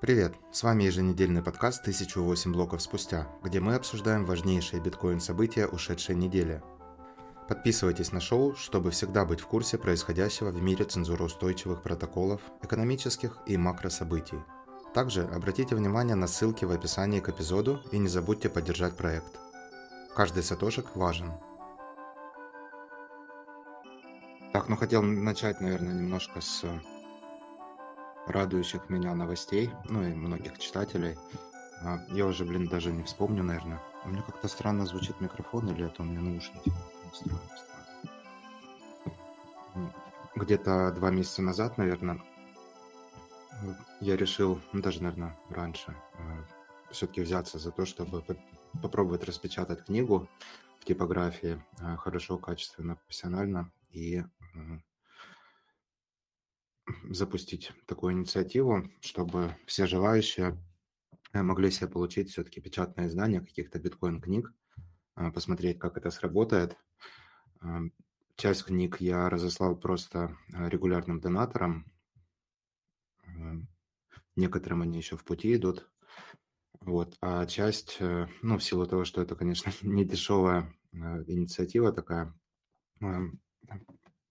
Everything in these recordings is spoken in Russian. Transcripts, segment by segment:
Привет! С вами еженедельный подкаст «1008 блоков спустя», где мы обсуждаем важнейшие биткоин-события ушедшей недели. Подписывайтесь на шоу, чтобы всегда быть в курсе происходящего в мире цензуроустойчивых протоколов, экономических и макрособытий. Также обратите внимание на ссылки в описании к эпизоду и не забудьте поддержать проект. Каждый сатошек важен. Так, ну хотел начать, наверное, немножко с радующих меня новостей, ну и многих читателей. А, я уже, блин, даже не вспомню, наверное. У меня как-то странно звучит микрофон, или это у меня наушники? Странно, странно. Где-то два месяца назад, наверное, я решил, ну, даже, наверное, раньше, а, все-таки взяться за то, чтобы попробовать распечатать книгу в типографии а, хорошо, качественно, профессионально и запустить такую инициативу, чтобы все желающие э, могли себе получить все-таки печатное издание каких-то биткоин-книг, а, посмотреть, как это сработает. А, часть книг я разослал просто регулярным донаторам. Некоторым они еще в пути идут. Вот. А часть, э, ну, в силу того, что это, конечно, не дешевая инициатива такая,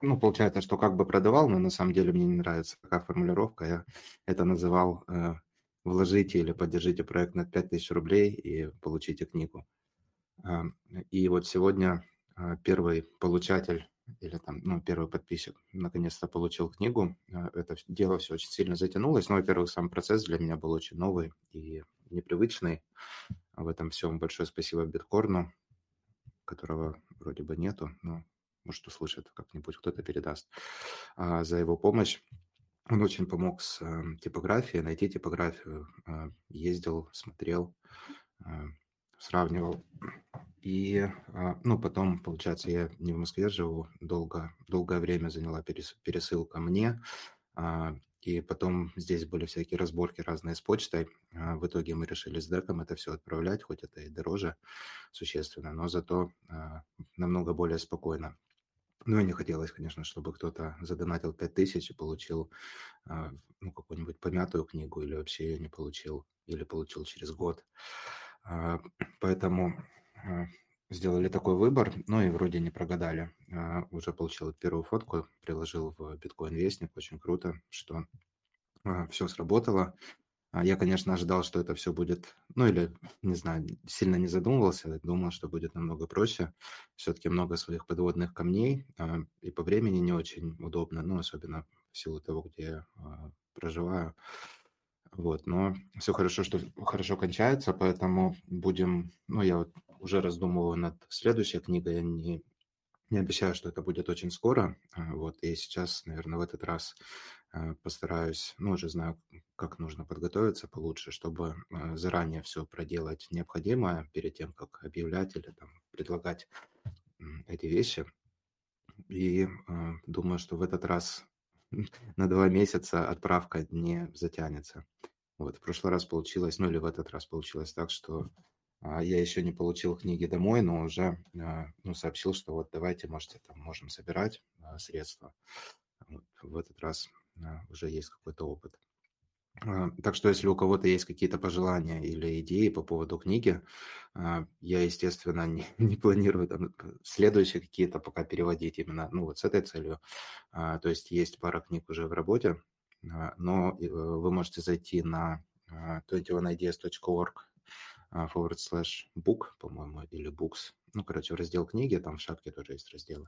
ну, получается, что как бы продавал, но на самом деле мне не нравится такая формулировка. Я это называл э, «вложите или поддержите проект на 5000 рублей и получите книгу». Э, и вот сегодня э, первый получатель или там, ну, первый подписчик наконец-то получил книгу. Э, это дело все очень сильно затянулось. Ну, во-первых, сам процесс для меня был очень новый и непривычный. В этом всем большое спасибо Биткорну, которого вроде бы нету, но может, услышит как-нибудь, кто-то передаст, а, за его помощь. Он очень помог с эм, типографией, найти типографию, а, ездил, смотрел, а, сравнивал. И, ну, потом, получается, я не в Москве живу, долго, долгое время заняла пересылка мне, и потом здесь были всякие разборки разные с почтой. В итоге мы решили с деком это все отправлять, хоть это и дороже существенно, но зато намного более спокойно. Ну, и не хотелось, конечно, чтобы кто-то задонатил 5000 и получил а, ну, какую-нибудь помятую книгу или вообще ее не получил, или получил через год. А, поэтому а, сделали такой выбор, ну и вроде не прогадали. Уже получил первую фотку, приложил в биткоин вестник, очень круто, что все сработало. А я, конечно, ожидал, что это все будет, ну или, не знаю, сильно не задумывался, думал, что будет намного проще. Все-таки много своих подводных камней, а, и по времени не очень удобно, ну, особенно в силу того, где я а, проживаю. Вот, но все хорошо, что хорошо кончается, поэтому будем, ну, я вот уже раздумываю над следующей книгой, я не, не обещаю, что это будет очень скоро, вот, и сейчас, наверное, в этот раз постараюсь, ну, уже знаю, как нужно подготовиться получше, чтобы э, заранее все проделать необходимое перед тем, как объявлять или там предлагать эти вещи. И э, думаю, что в этот раз на два месяца отправка не затянется. Вот, в прошлый раз получилось, ну или в этот раз получилось так, что а, я еще не получил книги домой, но уже ну, сообщил, что вот давайте, можете, там, можем собирать средства. Вот, в этот раз уже есть какой-то опыт. А, так что, если у кого-то есть какие-то пожелания или идеи по поводу книги, а, я, естественно, не, не планирую там следующие какие-то пока переводить именно ну, вот с этой целью. А, то есть есть пара книг уже в работе, но э, вы можете зайти на 21ideas.org forward slash book, по-моему, или books. Ну, короче, в раздел книги, там в шапке тоже есть разделы.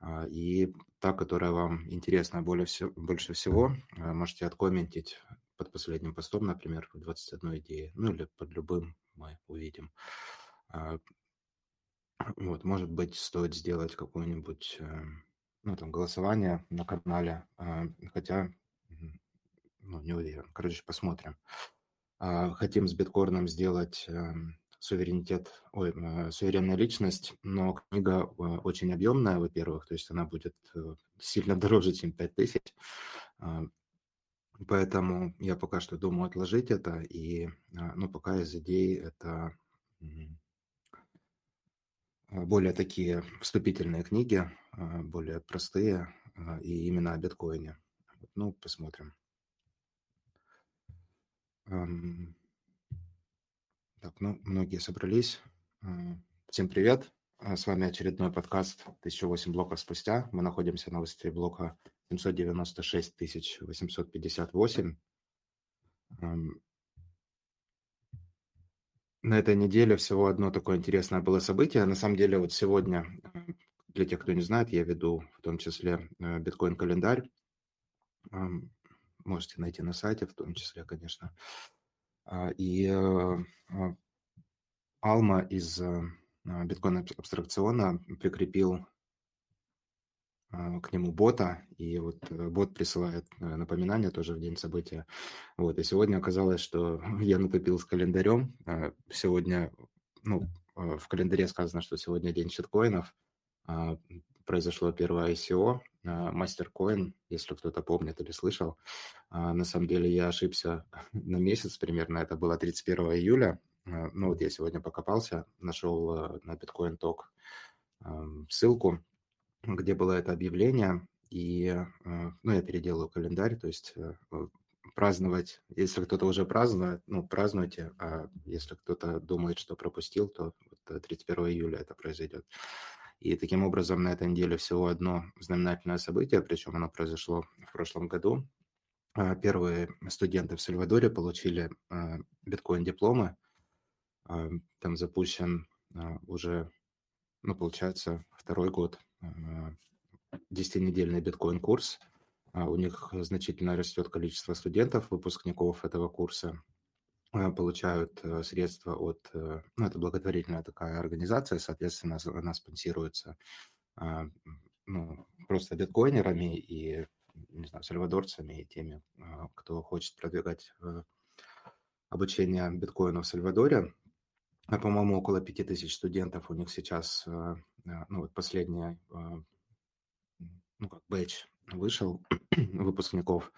А, и та, которая вам интересна более все, больше всего, а, можете откомментить под последним постом, например, 21 идеи, ну или под любым мы увидим. А, вот, может быть, стоит сделать какое-нибудь, э, ну, там, голосование на канале, хотя, ну, не уверен. Короче, посмотрим. Хотим с биткорном сделать эм, суверенитет, ой, э, суверенная личность, но книга э, очень объемная, во-первых, то есть она будет э, сильно дороже, чем 5000. А, поэтому я пока что думаю отложить это, и, а, ну, пока из идей это более такие вступительные книги, а, более простые, и именно о биткоине. Ну, посмотрим. Так, ну, многие собрались. Всем привет. А, с вами очередной подкаст «1008 блоков спустя». Мы находимся на высоте блока 796 858. На этой неделе всего одно такое интересное было событие. На самом деле вот сегодня, для тех, кто не знает, я веду в том числе э, биткоин-календарь. Можете найти на сайте в том числе, конечно. А, и э, а, Алма из э, биткоин абстракциона прикрепил к нему бота, и вот бот присылает напоминания тоже в день события. Вот, и сегодня оказалось, что я натопил с календарем. Сегодня, ну, в календаре сказано, что сегодня день щиткоинов. Произошло первое ICO, MasterCoin, если кто-то помнит или слышал. А, на самом деле я ошибся на месяц примерно, это было 31 июля. А, ну вот я сегодня покопался, нашел а, на Bitcoin Talk ссылку, где было это объявление, и ну, я переделаю календарь, то есть праздновать, если кто-то уже празднует, ну, празднуйте, а если кто-то думает, что пропустил, то 31 июля это произойдет. И таким образом на этой неделе всего одно знаменательное событие, причем оно произошло в прошлом году. А, первые студенты в Сальвадоре получили а, биткоин-дипломы. А, там запущен уже, ну, получается, второй год 10-недельный биткоин-курс. У них значительно растет количество студентов, выпускников этого курса. Э, получают э, средства от, э, ну, это благотворительная такая организация, соответственно, она спонсируется а, ну, просто биткоинерами и, не знаю, сальвадорцами и теми, а, кто хочет продвигать обучение биткоину в Сальвадоре. А, по-моему, около 5000 студентов у них сейчас, ну, вот последний, ну, как бэч вышел выпускников.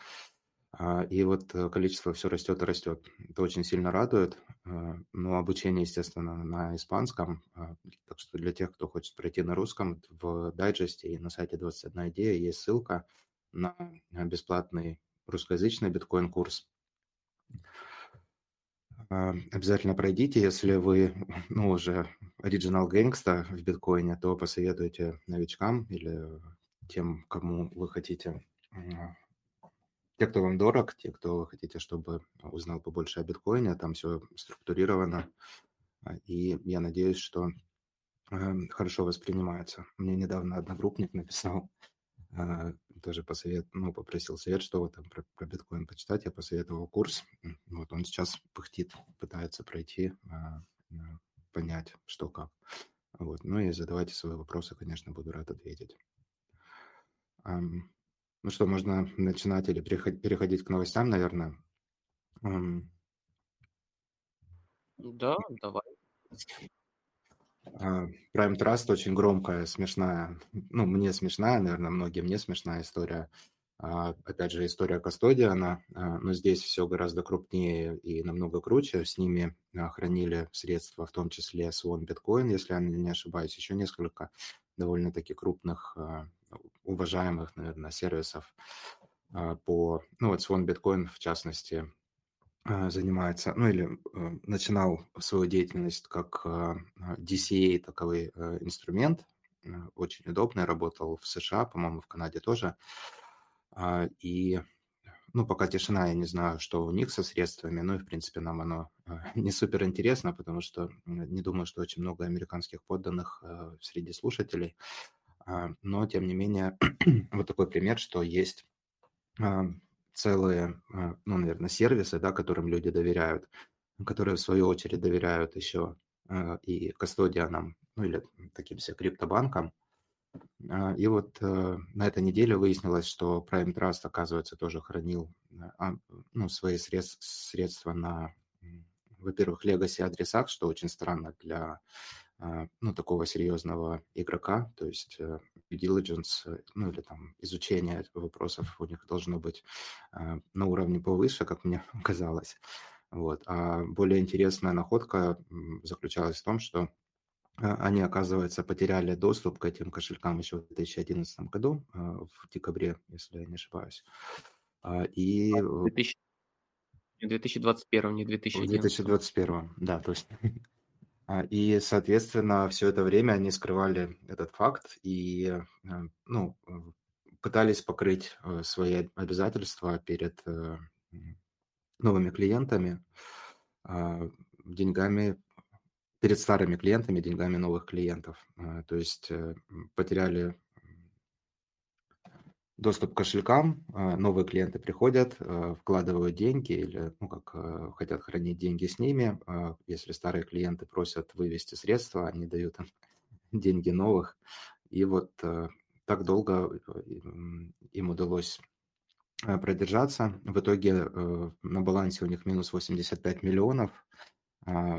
А, и вот э, количество все растет и растет. Это очень сильно радует. А, но обучение, естественно, на испанском. А, так что для тех, кто хочет пройти на русском, в дайджесте и на сайте 21 идея есть ссылка на бесплатный русскоязычный биткоин-курс. Обязательно пройдите. Если вы ну, уже оригинал гэнгста в биткоине, то посоветуйте новичкам или тем, кому вы хотите те, кто вам дорог, те, кто хотите, чтобы узнал побольше о биткоине, там все структурировано. А, и я надеюсь, что э, хорошо воспринимается. Мне недавно одногруппник написал, э, тоже посовет, ну, попросил совет, что там про, про биткоин почитать. Я посоветовал курс. Вот он сейчас пыхтит, пытается пройти, э, понять, что как. Вот. Ну и задавайте свои вопросы, конечно, буду рад ответить. Ну что, можно начинать или переходить к новостям, наверное. Да, давай. А, Prime Trust очень громкая, смешная, ну, мне смешная, наверное, многим не смешная история. А, опять же, история Кастодиана, а, но здесь все гораздо крупнее и намного круче. С ними хранили средства, в том числе Swan Bitcoin, если я не ошибаюсь, еще несколько довольно-таки крупных уважаемых, наверное, сервисов а, по, ну вот Swan Bitcoin в частности а, занимается, ну или э, начинал свою деятельность как а, DCA таковой э, инструмент, э, очень удобный, работал в США, по-моему, в Канаде тоже, и ну, пока тишина, я не знаю, что у них со средствами, ну и, в принципе, нам оно не супер интересно, потому что не думаю, что очень много американских подданных среди слушателей. А, но, тем не менее, вот такой пример, что есть а, целые, а, ну, наверное, сервисы, да, которым люди доверяют, которые, в свою очередь, доверяют еще и кастодианам, ну, или таким себе криптобанкам. И вот на этой неделе выяснилось, что Prime Trust, оказывается, тоже хранил ну, свои средства на, во-первых, legacy адресах, что очень странно для ну, такого серьезного игрока, то есть э, due diligence, э, ну, или там изучение вопросов у них должно быть а, на уровне повыше, как мне казалось. Вот. А более интересная находка заключалась в том, что а, они, оказывается, потеряли доступ к этим кошелькам еще в 2011 году, в декабре, если я не ошибаюсь. И... В 2021, не В 2011. 2021, да, точно. А, и, соответственно, все это время они скрывали этот факт и, э, ну, э, пытались покрыть э, свои обязательства перед новыми клиентами а, деньгами, перед старыми клиентами деньгами новых клиентов. То есть потеряли доступ к кошелькам, а, новые клиенты приходят, а, вкладывают деньги или, ну, как а, хотят хранить деньги с ними. Если старые клиенты просят вывести средства, они дают им деньги новых. И вот так долго им удалось продержаться. В итоге на балансе у них минус 85 миллионов,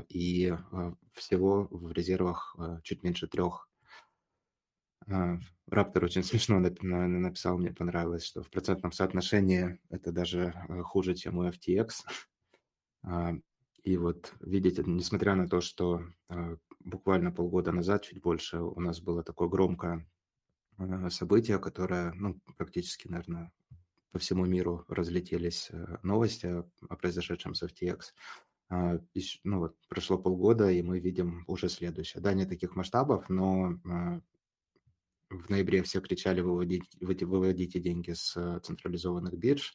и всего в резервах чуть меньше трех а, Раптор очень смешно написал, мне понравилось, что в процентном соотношении это даже э, хуже, чем у FTX. А, и вот видите, несмотря на то, что а, буквально полгода назад, чуть больше, у нас было такое громкое событие, которое, ну, практически, наверное, по всему миру разлетелись э, новости о произошедшем с FTX. Ну вот, прошло полгода, и мы видим уже следующее. Да, не таких масштабов, но в ноябре все кричали выводить, выводите деньги с э, централизованных бирж,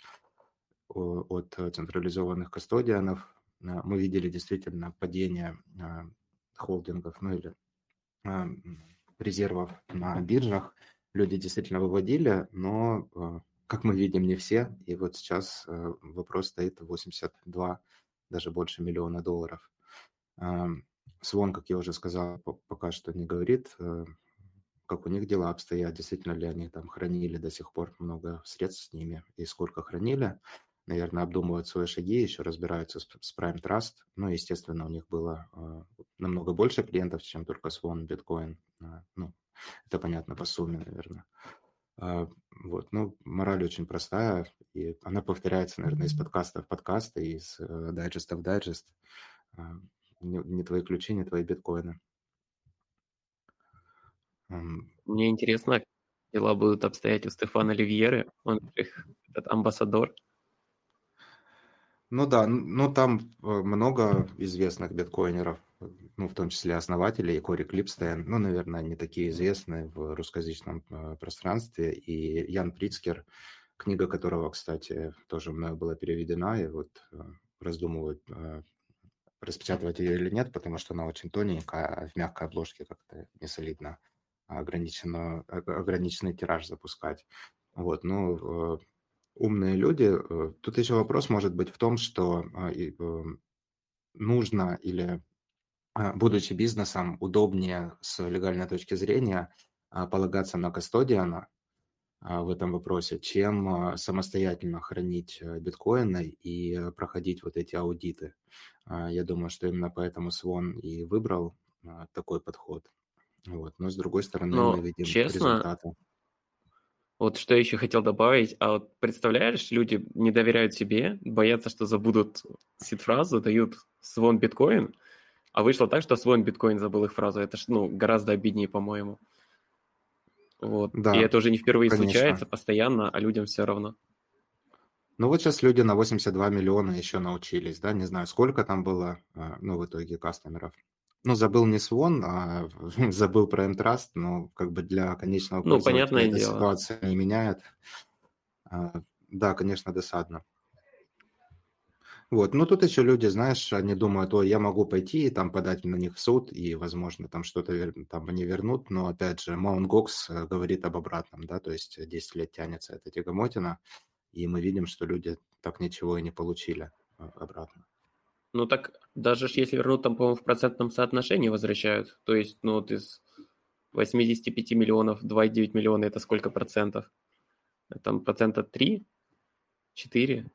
от э, централизованных кастодианов. А, мы видели действительно падение холдингов, ну или резервов на биржах. Люди действительно выводили, но, как мы видим, не все. И вот сейчас вопрос стоит 82, даже больше миллиона долларов. Свон, как я уже сказал, пока что не говорит как у них дела обстоят, действительно ли они там хранили до сих пор много средств с ними и сколько хранили. Наверное, обдумывают свои шаги, еще разбираются с, с Prime Trust. Ну, естественно, у них было э, намного больше клиентов, чем только Swan, Bitcoin. Э, ну, это понятно по сумме, наверное. Э, вот, ну, мораль очень простая, и она повторяется, наверное, из подкаста в подкаст, и из э, дайджеста в дайджест. Э, не, не твои ключи, не твои биткоины. Мне интересно, как дела будут обстоять у Стефана Ливьеры, он их этот амбассадор. Ну да, ну там э, много известных биткоинеров, ну в том числе основателей, Кори Клипстейн, ну, наверное, не такие известные в русскоязычном э, пространстве, и Ян Прицкер, книга которого, кстати, тоже мною была переведена, и вот э, раздумывают, распечатывать ее или нет, потому что она очень тоненькая, а в мягкой обложке как-то не солидно ограниченно, ограниченный тираж запускать. Вот, ну, э, умные люди. Э, тут еще вопрос может быть в том, что а, э, нужно или, а, будучи бизнесом, удобнее с легальной точки зрения а, полагаться на кастодиана в этом вопросе, чем самостоятельно хранить биткоины и проходить вот эти аудиты. Я думаю, что именно поэтому Свон и выбрал такой подход. Вот. Но с другой стороны, Но, мы видим честно, результаты. вот что я еще хотел добавить, а вот представляешь, люди не доверяют себе, боятся, что забудут сид-фразу, дают свон биткоин, а вышло так, что свон биткоин забыл их фразу. Это ж, ну, гораздо обиднее, по-моему. Вот. Да, И это уже не впервые конечно. случается постоянно, а людям все равно. Ну вот сейчас люди на 82 миллиона еще научились, да, не знаю, сколько там было, а, ну, в итоге кастомеров. Ну, забыл не Свон, а забыл про Trust, но как бы для конечного Ну, понятное дело. ситуация не меняет. А, Да, конечно, досадно. Вот, ну тут еще люди, знаешь, они думают, ой, я могу пойти и там подать на них в суд, и, возможно, там что-то там они вернут, но, опять же, Маунт Гокс э, говорит об обратном, да, то есть 10 лет тянется эта тягомотина, и мы видим, что люди так ничего и не получили э, обратно. Ну так даже если вернут, там, по-моему, в процентном соотношении возвращают. То есть, ну вот из 85 миллионов 2,9 миллиона это сколько процентов? Там процента 3? 4?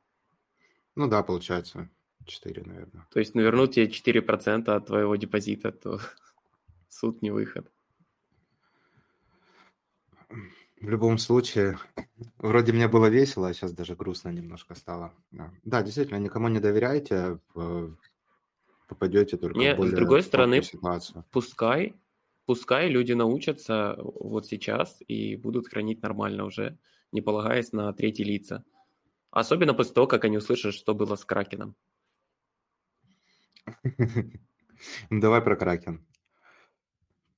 Ну да, получается 4, наверное. То есть, ну вернуть тебе 4 процента от твоего депозита, то суд не выход. В любом случае, вроде мне было весело, а сейчас даже грустно немножко стало. Да, да действительно, никому не доверяйте, попадете только не, в более с другой стороны, ситуацию. пускай, пускай люди научатся вот сейчас и будут хранить нормально уже, не полагаясь на третьи лица. Особенно после того, как они услышат, что было с Кракеном. Ну, давай про Кракен.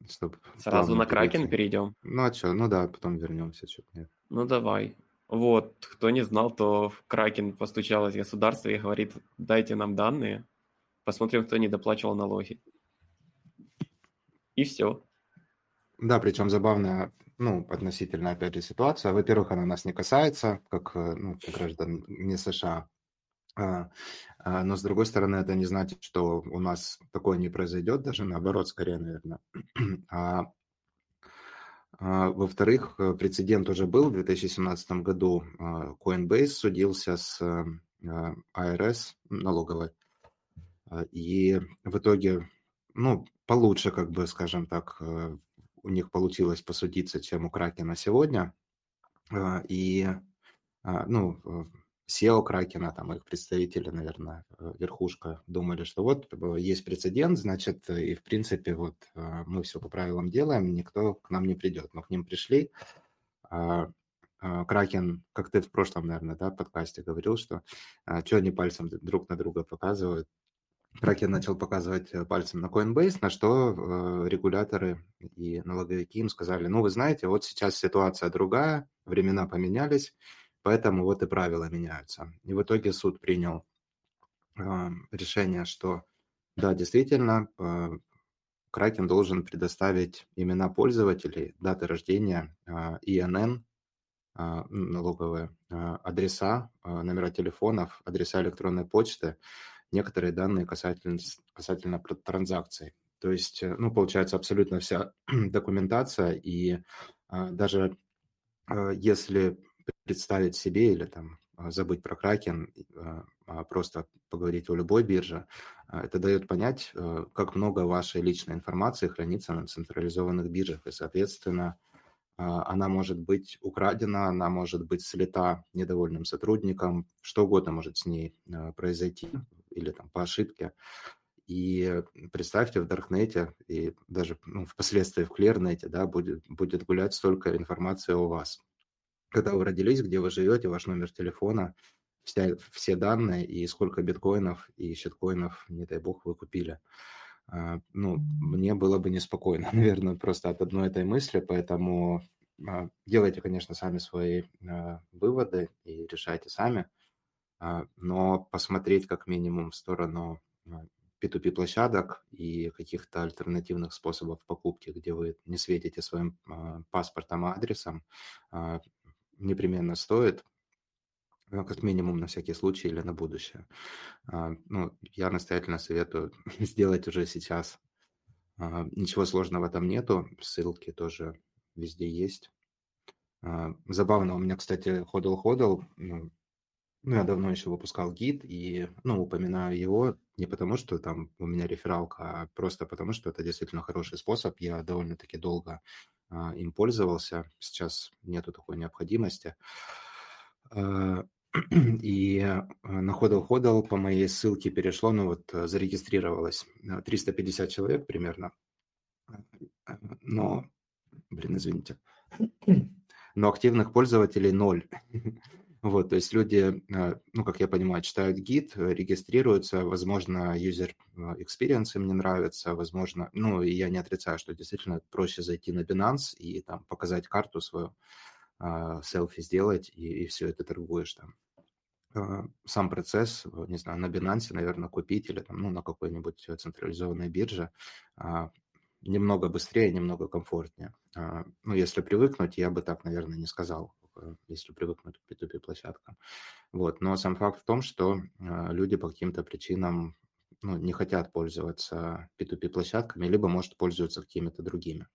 Чтоб Сразу на Кракен перейдем? Ну, а что? Ну да, потом вернемся. Что нет. Ну, давай. Вот, кто не знал, то в Кракен постучалось государство и говорит, дайте нам данные, посмотрим, кто не доплачивал налоги. И все. Да, причем забавная, ну, относительно, опять же, ситуация. Во-первых, она нас не касается, как, э, ну, граждан не США. А, а, но, с другой стороны, это не значит, что у нас такое не произойдет, даже наоборот, скорее, наверное. А, а, во-вторых, э, прецедент уже был в 2017 году. Coinbase судился с IRS налоговой. И в итоге, ну, получше, как бы, скажем так, э, у них получилось посудиться, чем у Кракена сегодня. И, ну, SEO Кракена, там их представители, наверное, э, верхушка, думали, что вот э, есть прецедент, значит, и в принципе вот э, мы все по правилам делаем, никто к нам не придет. Но к ним пришли. А, а, Кракен, как ты в прошлом, наверное, да, подкасте говорил, что что они пальцем друг на друга показывают. Кракен начал показывать пальцем на Coinbase, на что регуляторы и налоговики им сказали, ну, вы знаете, вот сейчас ситуация другая, времена поменялись, Поэтому вот и правила меняются. И в итоге суд принял э, решение, что да, действительно, э, Кракен должен предоставить имена пользователей, даты рождения, э, ИНН, э, налоговые, э, адреса, э, номера телефонов, адреса электронной почты, некоторые данные касательно, касательно транзакций. То есть, э, ну, получается, абсолютно вся документация, и э, даже э, если представить себе или там а, забыть про Кракен, а, а просто поговорить о любой бирже, это дает понять, э, как много вашей личной информации хранится на централизованных биржах, и, соответственно, она может быть украдена, она может быть слета недовольным сотрудникам, что угодно может с ней произойти или там по ошибке. И представьте, в Даркнете и даже ну, впоследствии в Клернете да, будет, будет гулять столько информации о вас когда вы родились, где вы живете, ваш номер телефона, вся, все данные и сколько биткоинов и щиткоинов, не дай бог, вы купили. А, ну, мне было бы неспокойно, наверное, просто от одной этой мысли, поэтому а, делайте, конечно, сами свои а, выводы и решайте сами, но посмотреть как минимум в сторону P2P площадок и каких-то альтернативных способов покупки, где вы не светите своим паспортом, адресом, непременно стоит, э, как минимум на всякий случай или на будущее. А, ну, я настоятельно советую сделать уже сейчас. А, ничего сложного там нету, ссылки тоже везде есть. А, забавно, у меня, кстати, ходл-ходл, ну, ну, я давно еще выпускал гид, и, ну, упоминаю его не потому, что там у меня рефералка, а просто потому, что это действительно хороший способ. Я довольно-таки долго им пользовался, сейчас нету такой необходимости. А, и а, на ходл-ходл по моей ссылке перешло, ну вот зарегистрировалось 350 человек примерно. Но, блин, извините. Но активных пользователей ноль. Вот, то есть люди, ну, как я понимаю, читают гид, регистрируются, возможно, user experience им не нравится, возможно, ну, и я не отрицаю, что действительно проще зайти на Binance и там показать карту свою, селфи сделать, и, и все, это торгуешь там. Сам процесс, не знаю, на Binance, наверное, купить или там, ну, на какой-нибудь централизованной бирже немного быстрее, немного комфортнее. Ну, если привыкнуть, я бы так, наверное, не сказал если привыкнуть к P2P площадкам. Вот. Но сам факт в том, что а, люди по каким-то причинам ну, не хотят пользоваться P2P площадками, либо, может, пользуются какими-то другими.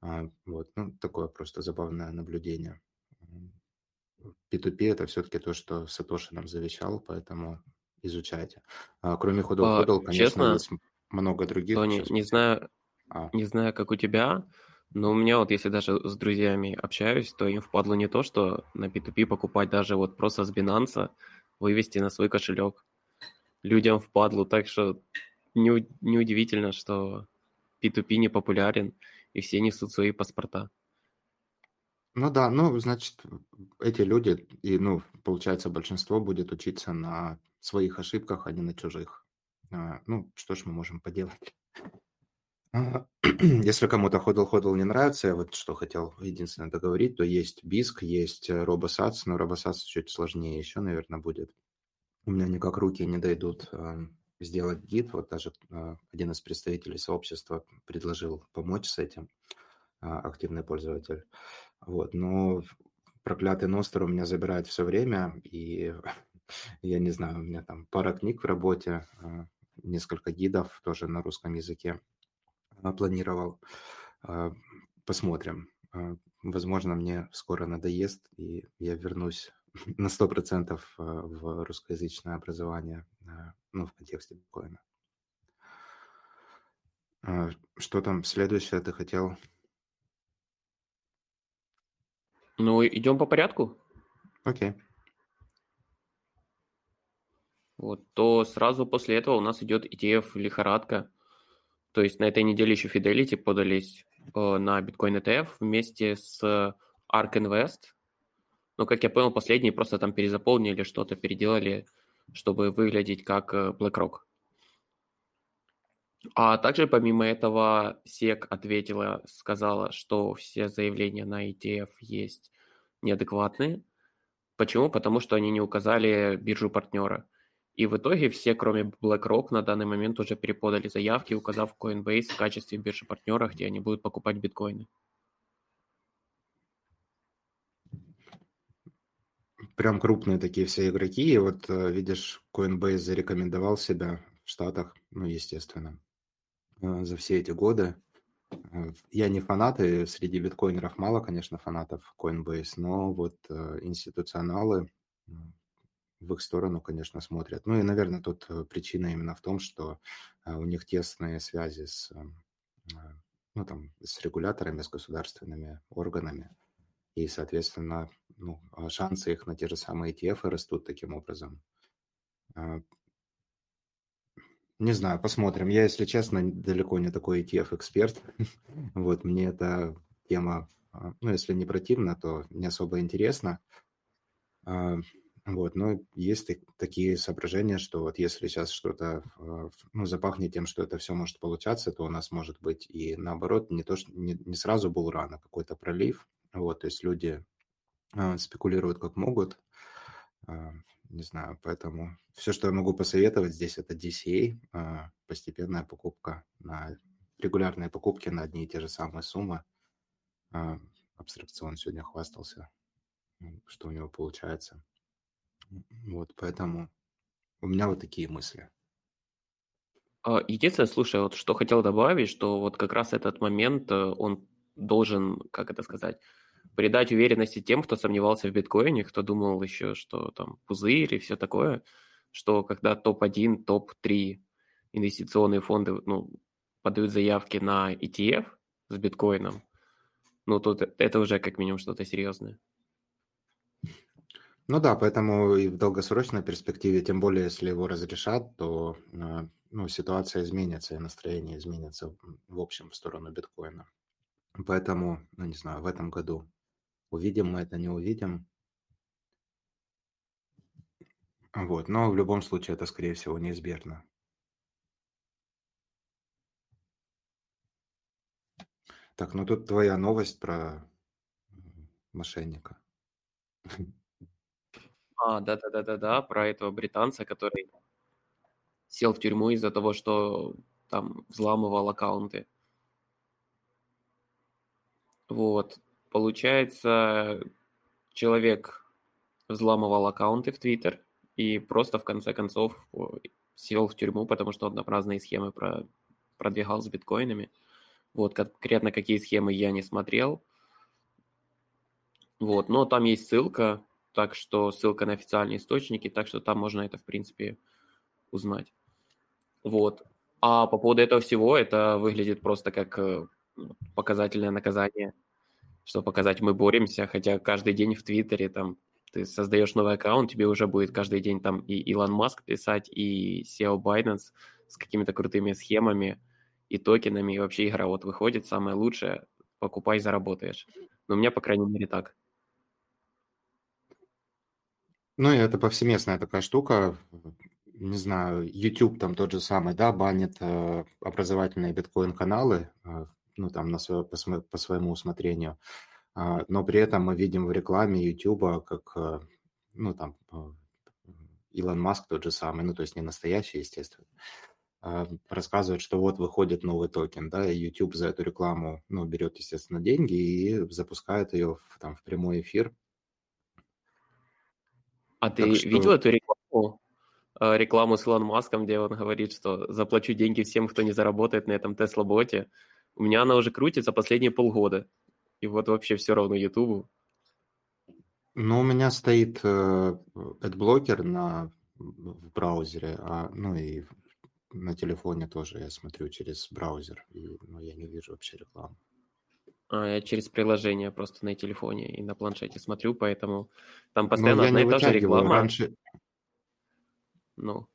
А, вот. Ну, такое просто забавное наблюдение. P2P – это все-таки то, что Сатоши нам завещал, поэтому изучайте. А, кроме ходов а, конечно, честно, есть много других. Тони, не знаю, а. не знаю, как у тебя, ну, у меня вот, если даже с друзьями общаюсь, то им впадло не то, что на P2P покупать даже вот просто с Binance, вывести на свой кошелек. Людям впадло, так что не, неудивительно, что P2P не популярен, и все несут свои паспорта. Ну да, ну, значит, эти люди, и, ну, получается, большинство будет учиться на своих ошибках, а не на чужих. А, ну, что ж мы можем поделать? А, если кому-то ходл-ходл не нравится, я вот что хотел единственное договорить, то есть BISC, есть RoboSats, но RoboSats чуть сложнее еще, наверное, будет. У меня никак руки не дойдут сделать гид. Вот даже один из представителей сообщества предложил помочь с этим, активный пользователь. Вот, но проклятый Ностер у меня забирает все время, и я не знаю, у меня там пара книг в работе, несколько гидов тоже на русском языке планировал. А, посмотрим. Возможно, мне скоро надоест, и я вернусь на 100% в русскоязычное образование, ну, в контексте биткоина. Что там следующее ты хотел Ну, идем по порядку. Окей. Вот, то сразу после этого у нас идет ETF лихорадка. То есть на этой неделе еще Fidelity подались э, на Bitcoin ETF вместе с ARK Invest. Но, как я понял, последние просто там перезаполнили что-то, переделали, чтобы выглядеть как э, BlackRock. А также помимо этого SEC ответила, сказала, что все заявления на ETF есть неадекватные. Почему? Потому что они не указали биржу партнера. И в итоге все, кроме BlackRock, на данный момент уже переподали заявки, указав Coinbase в качестве биржи партнера, где они будут покупать биткоины. Прям крупные такие все игроки. И вот э, видишь, Coinbase зарекомендовал себя в Штатах, ну, естественно. Э, за все эти годы. Э, я не фанат, и среди биткоинеров мало, конечно, фанатов Coinbase, но вот институционалы в их сторону, конечно, смотрят. Ну и, наверное, тут причина именно в том, что у них тесные связи с, ну, там, с регуляторами, с государственными органами. И, соответственно, ну, шансы их на те же самые ETF растут таким образом. Не знаю, посмотрим. Я, если честно, далеко не такой ETF-эксперт. вот, мне эта тема, а, ну, если не противна, то не особо интересна. А, вот, но есть такие соображения, что вот если сейчас что-то, а, ну, запахнет тем, что это все может получаться, то у нас может быть и наоборот, не то, что не, не сразу был рано, какой-то пролив. Вот, то есть люди спекулируют как могут, не знаю, поэтому все, что я могу посоветовать здесь, это DCA, а, постепенная покупка на регулярные покупки на одни и те же самые суммы. А, абстракцион сегодня хвастался, что у него получается. Вот, поэтому у меня вот такие мысли. А, единственное, слушай, вот что хотел добавить, что вот как раз этот момент, э, он должен, как это сказать, придать уверенности тем, кто сомневался в биткоине, кто думал еще, что там пузырь и все такое, что когда топ-1, топ-3 инвестиционные фонды ну, подают заявки на ETF с биткоином, ну, тут это уже как минимум что-то серьезное. Ну да, поэтому и в долгосрочной перспективе, тем более, если его разрешат, то э, ну, ситуация изменится, и настроение изменится в общем в сторону биткоина. Поэтому, ну не знаю, в этом году Увидим мы это, не увидим. Вот, но в любом случае это, скорее всего, неизбежно. Так, ну тут твоя новость про мошенника. А, да-да-да-да-да, про этого британца, который сел в тюрьму из-за того, что там взламывал аккаунты. Вот. Получается, человек взламывал аккаунты в Твиттер и просто в конце концов сел в тюрьму, потому что он разные схемы про, продвигал с биткоинами. Вот конкретно какие схемы я не смотрел. Вот, но там есть ссылка, так что ссылка на официальные источники, так что там можно это, в принципе, узнать. Вот. А по поводу этого всего, это выглядит просто как э, показательное наказание чтобы показать, мы боремся, хотя каждый день в Твиттере там ты создаешь новый аккаунт, тебе уже будет каждый день там и Илон Маск писать, и SEO Binance с какими-то крутыми схемами и токенами, и вообще игра вот выходит, самое лучшее, покупай, заработаешь. Но у меня, по крайней мере, так. Ну, и это повсеместная такая штука. Не знаю, YouTube там тот же самый, да, банит э, образовательные биткоин-каналы, э, ну, там, на свое, по, по своему усмотрению. Э, но при этом мы видим в рекламе YouTube, как, э, ну, там, э, Илон Маск тот же самый, ну, то есть не настоящий, естественно, э, рассказывает, что вот выходит новый токен, да, и YouTube за эту рекламу, ну, берет, естественно, деньги и запускает ее в, там, в прямой эфир, а ты что... видел эту рекламу? Э, рекламу с Илон Маском, где он говорит, что заплачу деньги всем, кто не заработает на этом Тесла-боте. У меня она уже крутится последние полгода. И вот вообще все равно Ютубу. Ну, у меня стоит э, AdBlocker на, в браузере, а, ну и на телефоне тоже я смотрю через браузер, и ну, я не вижу вообще рекламу. А, я через приложение просто на телефоне и на планшете смотрю, поэтому там ну, постоянно одна и та же реклама. Раньше... Ну.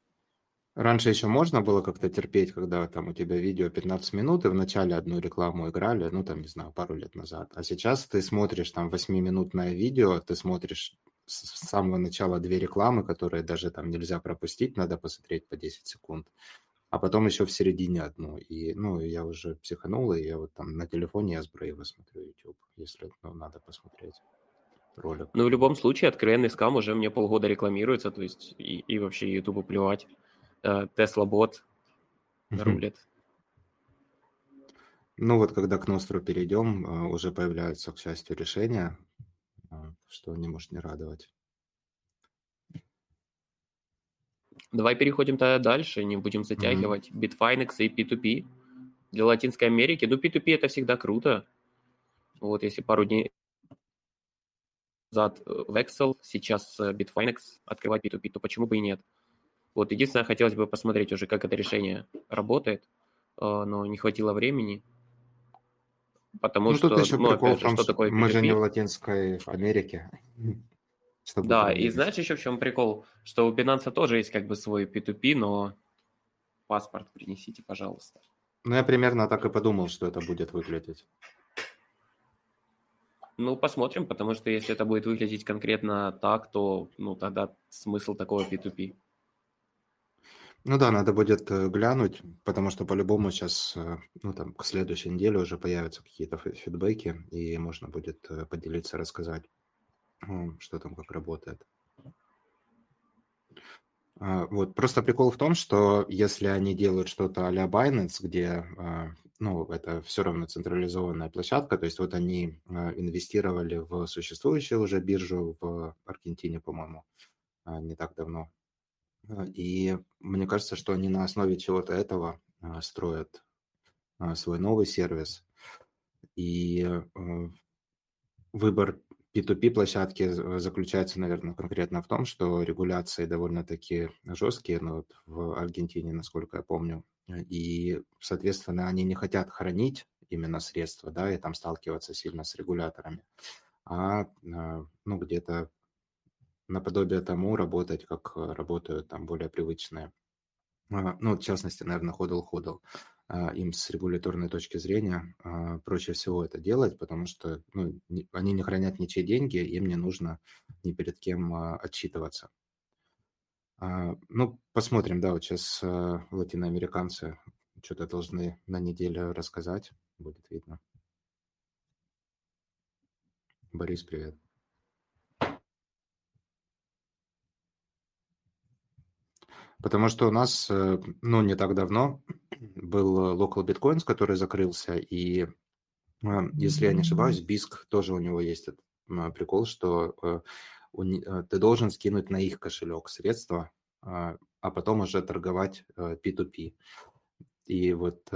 Раньше еще можно было как-то терпеть, когда там у тебя видео 15 минут, и вначале одну рекламу играли, ну там, не знаю, пару лет назад. А сейчас ты смотришь там 8-минутное видео, ты смотришь с самого начала две рекламы, которые даже там нельзя пропустить, надо посмотреть по 10 секунд а потом еще в середине одну. И, ну, я уже психанул, и я вот там на телефоне я с Брейва смотрю YouTube, если ну, надо посмотреть ролик. Ну, в любом случае, откровенный скам уже мне полгода рекламируется, то есть и, и вообще YouTube плевать. Тесла бот рулит. Ну вот, когда к Ностру перейдем, э, уже появляются, к счастью, решения, э, что не может не радовать. Давай переходим тогда дальше, не будем затягивать. Mm-hmm. Bitfinex и P2P. Для Латинской Америки, ну, P2P это всегда круто. Вот если пару дней назад э, Vexel, сейчас э, Bitfinex открывать P2P, то почему бы и нет? Вот единственное, хотелось бы посмотреть уже, как это решение работает, э, но не хватило времени. Потому ну, что, тут еще ну, опять же, что такое P2P? Мы же не в Латинской Америке. Чтобы да, и знаешь еще в чем прикол? Что у Binance тоже есть как бы свой P2P, но паспорт принесите, пожалуйста. Ну, я примерно так и подумал, что это будет выглядеть. Ну, посмотрим, потому что если это будет выглядеть конкретно так, то, ну, тогда смысл такого P2P. Ну да, надо будет э, глянуть, потому что по-любому сейчас, э, ну там, к следующей неделе уже появятся какие-то фидбэки, и можно будет э, поделиться, рассказать что там как работает. А, вот, просто прикол в том, что если они делают что-то а-ля Binance, где, а, ну, это все равно централизованная площадка, то есть вот они а, инвестировали в существующую уже биржу в Аргентине, по-моему, не так давно. И мне кажется, что они на основе чего-то этого строят свой новый сервис. И выбор P2P площадки заключается, наверное, конкретно в том, что регуляции довольно-таки жесткие, ну, вот в Аргентине, насколько я помню, и, соответственно, они не хотят хранить именно средства, да, и там сталкиваться сильно с регуляторами, а, а ну, где-то наподобие тому работать, как работают там более привычные, а, ну, в частности, наверное, ходл-ходл. А, им с регуляторной точки зрения а, проще всего это делать, потому что ну, они не хранят ничьи деньги, им не нужно ни перед кем а, отчитываться. Ну, посмотрим, да, вот сейчас латиноамериканцы что-то должны на неделю рассказать, будет видно. Борис, привет. Потому что у нас, э, ну, не так давно был local bitcoins, который закрылся, и э, если я не ошибаюсь, BISC тоже у него есть этот э, прикол, что ты должен скинуть на их кошелек средства, а потом уже торговать P2P. И вот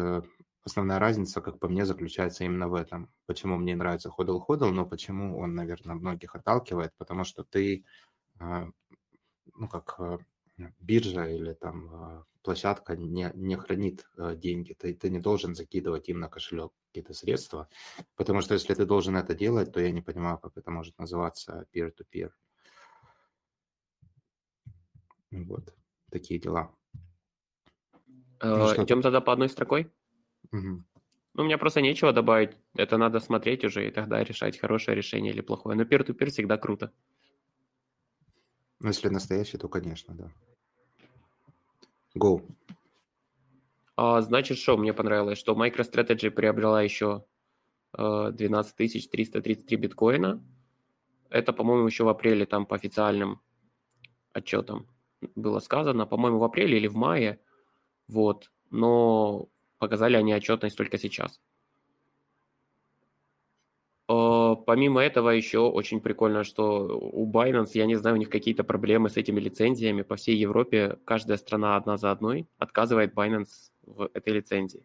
основная разница, как по мне, заключается именно в этом. Почему мне нравится ходл-ходл, но почему он, наверное, многих отталкивает, потому что ты, ну, как биржа или там а, площадка не, не хранит а, деньги, ты, ты не должен закидывать им на кошелек какие-то средства, потому что если ты должен это делать, то я не понимаю, как это может называться peer-to-peer. Вот, такие дела. Ну, Идем тогда по одной строкой? Угу. Ну, у меня просто нечего добавить. Это надо смотреть уже и тогда решать, хорошее решение или плохое. Но peer-to-peer всегда круто. Ну, если настоящий, то, конечно, да. Go. А, значит, что мне понравилось, что MicroStrategy приобрела еще 12 333 биткоина. Это, по-моему, еще в апреле там по официальным отчетам было сказано. По-моему, в апреле или в мае. Вот. Но показали они отчетность только сейчас. А, помимо этого еще очень прикольно, что у Binance, я не знаю, у них какие-то проблемы с этими лицензиями. По всей Европе каждая страна одна за одной отказывает Binance в этой лицензии.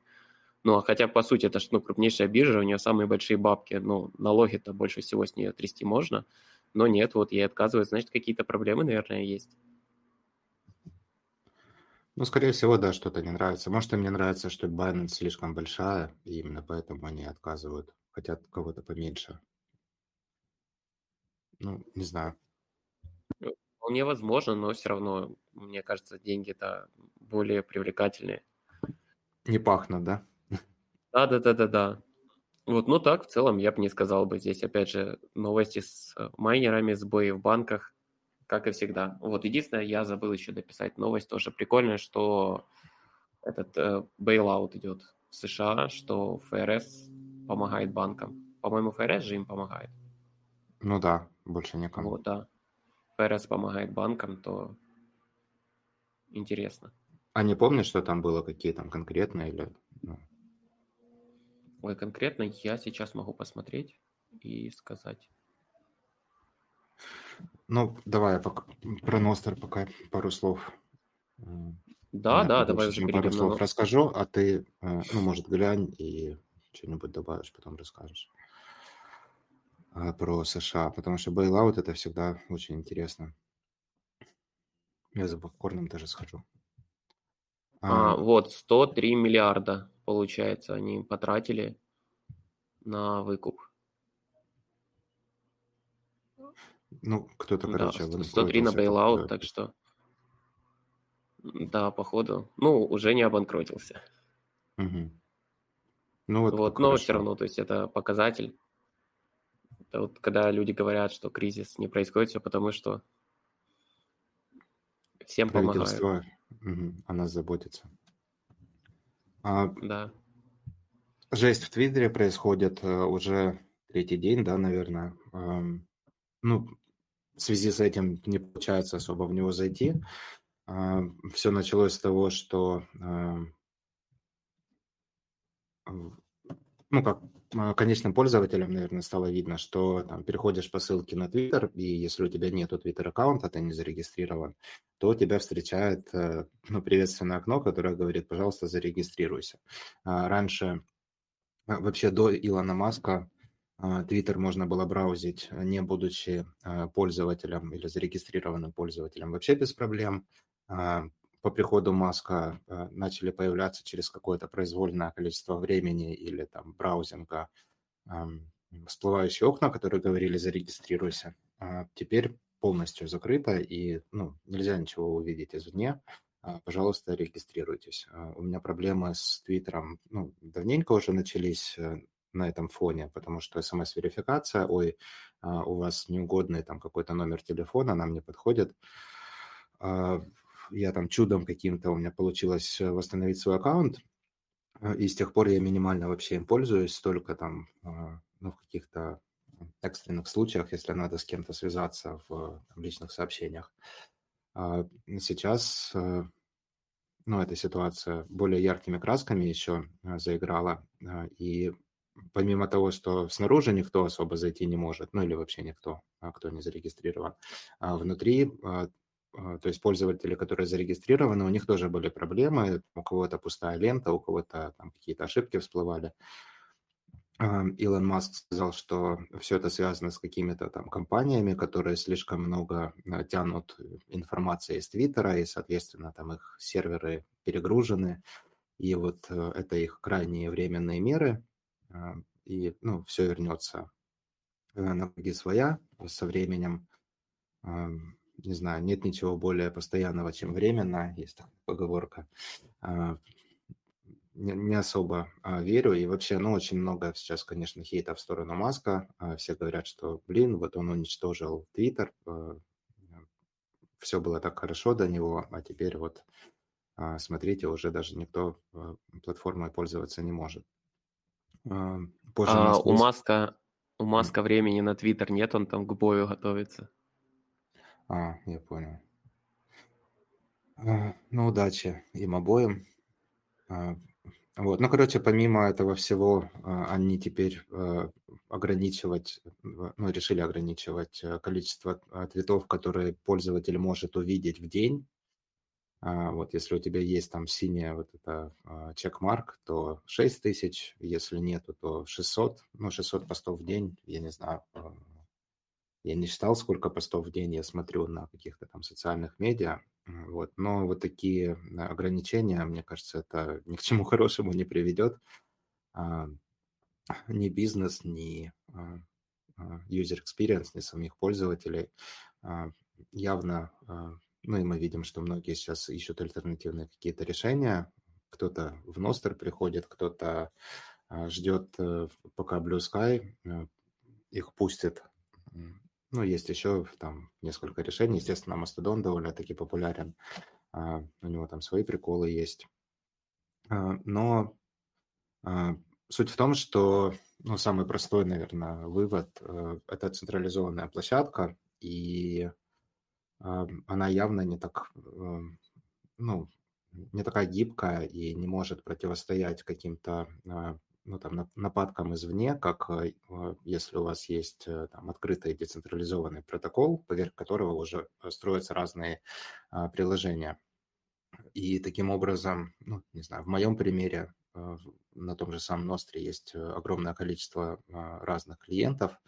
Ну, а хотя, по сути, это ну, крупнейшая биржа, у нее самые большие бабки, ну, налоги-то больше всего с нее трясти можно, но нет, вот ей отказывают, значит, какие-то проблемы, наверное, есть. Ну, скорее всего, да, что-то не нравится. Может, им не нравится, что Binance слишком большая, и именно поэтому они отказывают. Хотят кого-то поменьше. Ну, не знаю. Вполне возможно, но все равно, мне кажется, деньги-то более привлекательные. Не пахнут, да? Да, да, да, да, да. Вот, ну так, в целом, я бы не сказал бы здесь, опять же, новости с э, майнерами, сбои в банках, как и всегда. Вот, единственное, я забыл еще дописать новость, тоже прикольная, что этот э, бейлаут идет в США, что ФРС помогает банкам. По-моему, ФРС же им помогает. Ну да, больше никому. Вот, да. ФРС помогает банкам, то интересно. А не помнишь, что там было, какие там конкретные или... Ну... Ой, конкретно я сейчас могу посмотреть и сказать. Ну, давай я пока, про Ностер пока пару слов. Да, я да, давай уже пару слов на... расскажу, а ты, э, ну, может, глянь и что-нибудь добавишь, потом расскажешь а, про США, потому что бейлаут это всегда очень интересно. Я за попкорном даже схожу. А, а, вот, 103 миллиарда, получается, они потратили на выкуп. Ну, кто-то, короче... Да, 103 на бейлаут, так что... Да, походу. Ну, уже не обанкротился. Угу. Ну, вот, вот но все равно, то есть это показатель. Это вот когда люди говорят, что кризис не происходит, все потому что всем помогают. Угу, о нас заботится. А, да. Жесть в Твиттере происходит э, уже третий день, да, наверное. Ну, в связи с этим не получается особо в него зайти. Все началось с того, что ну, как а, конечным пользователям, наверное, стало видно, что там переходишь по ссылке на Twitter, и если у тебя нет Twitter аккаунта, ты не зарегистрирован, то тебя встречает э, ну, приветственное окно, которое говорит, пожалуйста, зарегистрируйся. А раньше, а, вообще до Илона Маска, Twitter можно было браузить, не будучи пользователем или зарегистрированным пользователем, вообще без проблем по приходу Маска э, начали появляться через какое-то произвольное количество времени или там браузинга всплывающие окна, которые говорили «зарегистрируйся». А теперь полностью закрыто, и ну, нельзя ничего увидеть извне. А, пожалуйста, регистрируйтесь. А, у меня проблемы с Твиттером ну, давненько уже начались э, на этом фоне, потому что смс-верификация, ой, у вас неугодный там какой-то номер телефона, нам не подходит я там чудом каким-то у меня получилось э, восстановить свой аккаунт, э, и с тех пор я минимально вообще им пользуюсь, только там, а, ну, в каких-то экстренных случаях, если надо с кем-то связаться в там, личных сообщениях. А сейчас, э, ну, эта ситуация более яркими красками еще заиграла, и помимо того, что снаружи никто особо зайти не может, ну или вообще никто, а кто не зарегистрирован, внутри то есть пользователи, которые зарегистрированы, у них тоже были проблемы, у кого-то пустая лента, у кого-то там какие-то ошибки всплывали. Илон Маск сказал, что все это связано с какими-то там компаниями, которые слишком много а, тянут информации из Твиттера, и, соответственно, там их серверы перегружены, и вот э, это их крайние временные меры, а, и, ну, все вернется э, на круги своя со временем не знаю, нет ничего более постоянного, чем временно, есть такая поговорка. А, не, не особо а, верю, и вообще, ну, очень много сейчас, конечно, хейта в сторону Маска. А, все говорят, что, блин, вот он уничтожил Твиттер, все было так хорошо до него, а теперь вот смотрите, уже даже никто платформой пользоваться не может. Позже а, у Маска у Маска времени на Твиттер нет, он там к бою готовится. А, я понял. Ну, удачи им обоим. Вот. Ну, короче, помимо этого всего, а, они теперь а, ограничивать, ну, решили ограничивать э, количество а, твитов, которые пользователь может увидеть в день. Вот если у тебя есть там синяя вот эта чекмарк, то 6 тысяч, если нету, то 600, ну, 600 постов в день, я не знаю, я не считал, сколько постов в день я смотрю на каких-то там социальных медиа, вот. Но вот такие ограничения, мне кажется, это ни к чему хорошему не приведет. А, ни бизнес, ни а, а, user experience, ни самих пользователей. Явно, ну и мы видим, что многие сейчас ищут альтернативные какие-то решения. Кто-то в Ностер приходит, кто-то ждет, э, пока Blue Sky э, их пустит ну, есть еще там несколько решений. Естественно, Mastodon довольно-таки популярен. Uh, у него там свои приколы есть. Uh, но uh, суть в том, что ну, самый простой, наверное, вывод э, – это централизованная площадка, и она явно не так, э, ну, не такая гибкая и не может противостоять каким-то ну, там, нападкам извне, как э, э, если у вас есть э, там, открытый децентрализованный протокол, поверх которого уже строятся разные а, приложения. И таким образом, ну, не знаю, в моем примере на том же самом Ностре есть огромное количество а, разных клиентов.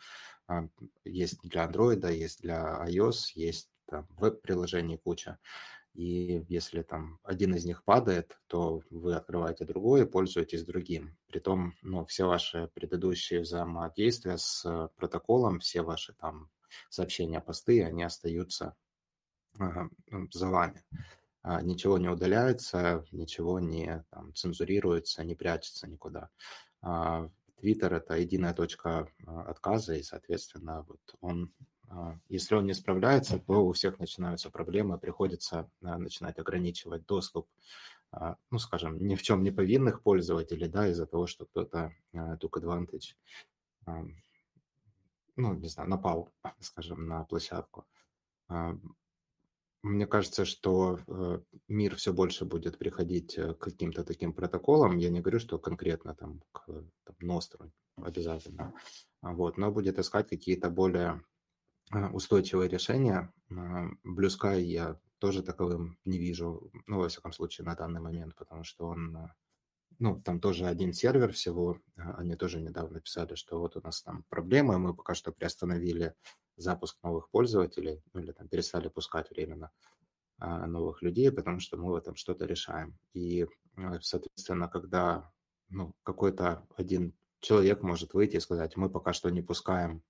А, есть для Android, есть для iOS, есть там веб-приложений куча. И если там один из них падает, то вы открываете другой и пользуетесь другим. Притом, ну, все ваши предыдущие взаимодействия с протоколом, все ваши там сообщения, посты, они остаются э, за вами. А, ничего не удаляется, ничего не там, цензурируется, не прячется никуда. А, Твиттер – это единая точка а, отказа, и, соответственно, вот он если он не справляется, то у всех начинаются проблемы, приходится а, начинать ограничивать доступ, а, ну, скажем, ни в чем не повинных пользователей, да, из-за того, что кто-то took advantage, ну, не знаю, напал, скажем, на площадку. Мне кажется, что э, мир все больше будет приходить э, к каким-то таким протоколам. Я не говорю, что конкретно там к там, Ностру обязательно, вот, но будет искать какие-то более а, устойчивое решение. А, Blue я тоже таковым не вижу, ну, во всяком случае, на данный момент, потому что он, а, ну, там тоже один сервер всего, они тоже недавно писали, что вот у нас там проблемы, мы пока что приостановили запуск новых пользователей, ну, или там перестали пускать временно новых людей, потому что мы в этом что-то решаем. И, соответственно, когда ну, какой-то один человек может выйти и сказать, мы пока что не пускаем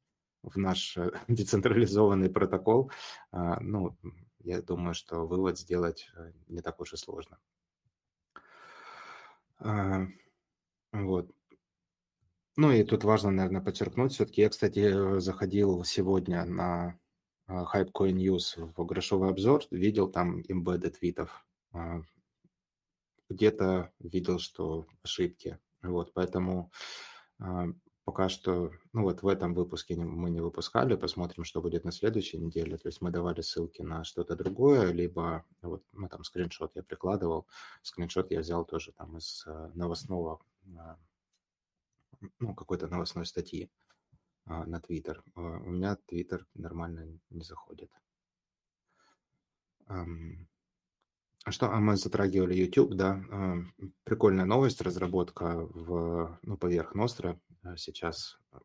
в наш э, децентрализованный протокол, а, ну, я думаю, что вывод сделать э, не так уж и сложно. А, вот. Ну и тут важно, наверное, подчеркнуть, все-таки я, кстати, заходил сегодня на Hypecoin News в грошовый обзор, видел там embedded твитов. А, где-то видел, что ошибки. Вот, поэтому пока что, ну вот в этом выпуске мы не выпускали, посмотрим, что будет на следующей неделе. То есть мы давали ссылки на что-то другое, либо вот мы там скриншот я прикладывал, скриншот я взял тоже там из э, новостного, а, ну какой-то новостной статьи а, на Твиттер. А, у меня Твиттер нормально не заходит. А что, а мы затрагивали YouTube, да, прикольная новость, разработка в, ну, поверх Ностра Э, сейчас э,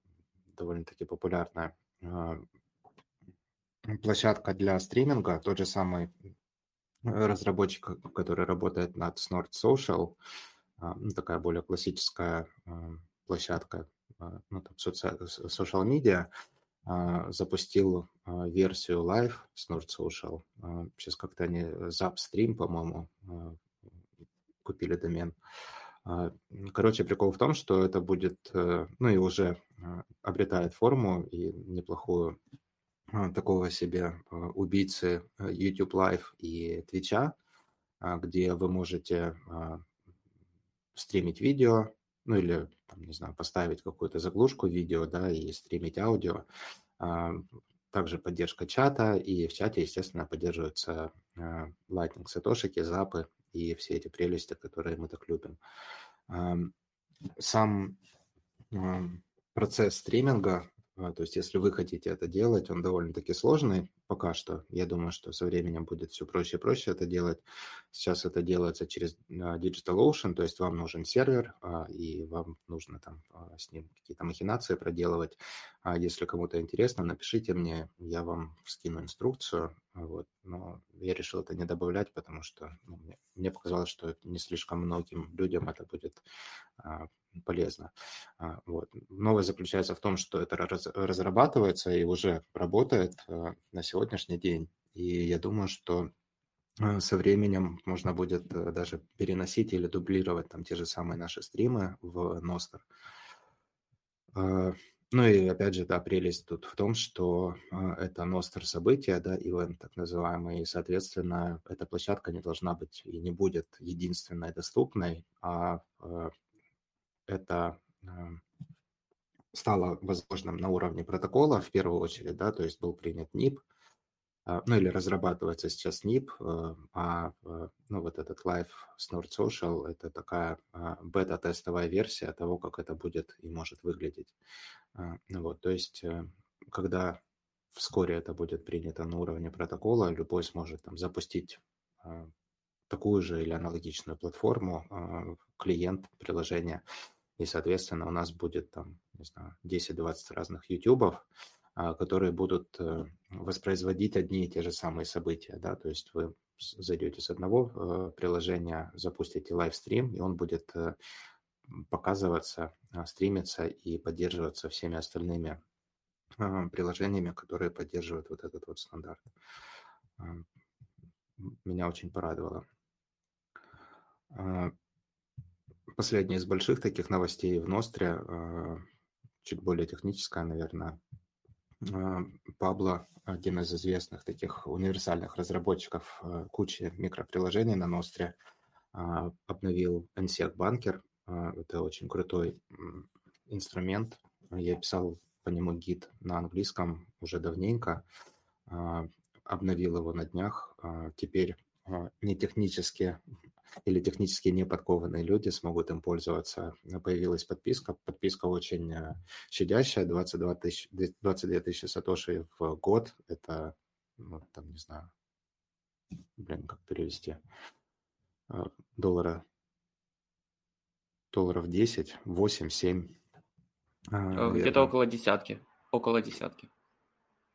довольно-таки популярная а, площадка для стриминга, тот же самый э, разработчик, который работает над Snort Social, а, ну, такая более классическая а, площадка, ну, там, social media, запустил версию Live Snort Social. Сейчас как-то они Zapstream, по-моему, купили домен. А, короче, прикол в том, что это будет, э, ну и уже а, обретает форму и неплохую такого себе убийцы YouTube Live и Twitch, где вы можете стримить видео, ну или, там, не знаю, поставить какую-то заглушку видео, да, и стримить аудио. Также поддержка чата, и в чате, естественно, поддерживаются Lightning сатошики, запы и все эти прелести, которые мы так любим. Сам процесс стриминга то есть, если вы хотите это делать, он довольно-таки сложный пока что. Я думаю, что со временем будет все проще и проще это делать. Сейчас это делается через а, DigitalOcean, то есть вам нужен сервер, а, и вам нужно там с ним какие-то махинации проделывать. Если кому-то интересно, напишите мне, я вам скину инструкцию. Вот. Но я решил это не добавлять, потому что ну, мне, мне показалось, что не слишком многим людям это будет полезно. А, вот. Новость заключается в том, что это раз, разрабатывается и уже работает а, на сегодняшний день. И я думаю, что а, со временем можно будет э, даже переносить или дублировать там те же самые наши стримы в Ностер. Ну и опять же, да, прелесть тут в том, что это Ностер событие, да, ивент так называемый, и, соответственно, эта площадка не должна быть и не будет единственной доступной, а это стало возможным на уровне протокола в первую очередь, да, то есть был принят НИП, а, ну или разрабатывается сейчас НИП, а э, ну, вот этот Live Snort Social – это такая а, бета-тестовая версия того, как это будет и может выглядеть. А, ну вот, то есть э, когда вскоре это будет принято на уровне протокола, любой сможет там запустить такую же или аналогичную платформу, клиент приложения, и, соответственно, у нас будет там, не знаю, 10-20 разных ютубов, а, которые будут э, воспроизводить одни и те же самые события, да, то есть вы зайдете с одного э, приложения, запустите лайвстрим, и он будет э, показываться, а, стримиться и поддерживаться всеми остальными а, приложениями, которые поддерживают вот этот вот стандарт. Меня очень порадовало. Последняя из больших таких новостей в Ностре, а, чуть более техническая, наверное. А, Пабло, один из известных таких универсальных разработчиков а, кучи микроприложений на Ностре, обновил NSEC Banker. Это очень крутой инструмент. Я писал по нему гид на английском уже давненько. Обновил его на днях. Теперь не технически или технически неподкованные люди смогут им пользоваться. Появилась подписка. Подписка очень э, щадящая, 22 тысяч, 22 тысячи сатоши в год. Это, ну, там, не знаю, блин, как перевести, э, доллара, долларов 10, 8, 7. Где-то около десятки. Около десятки.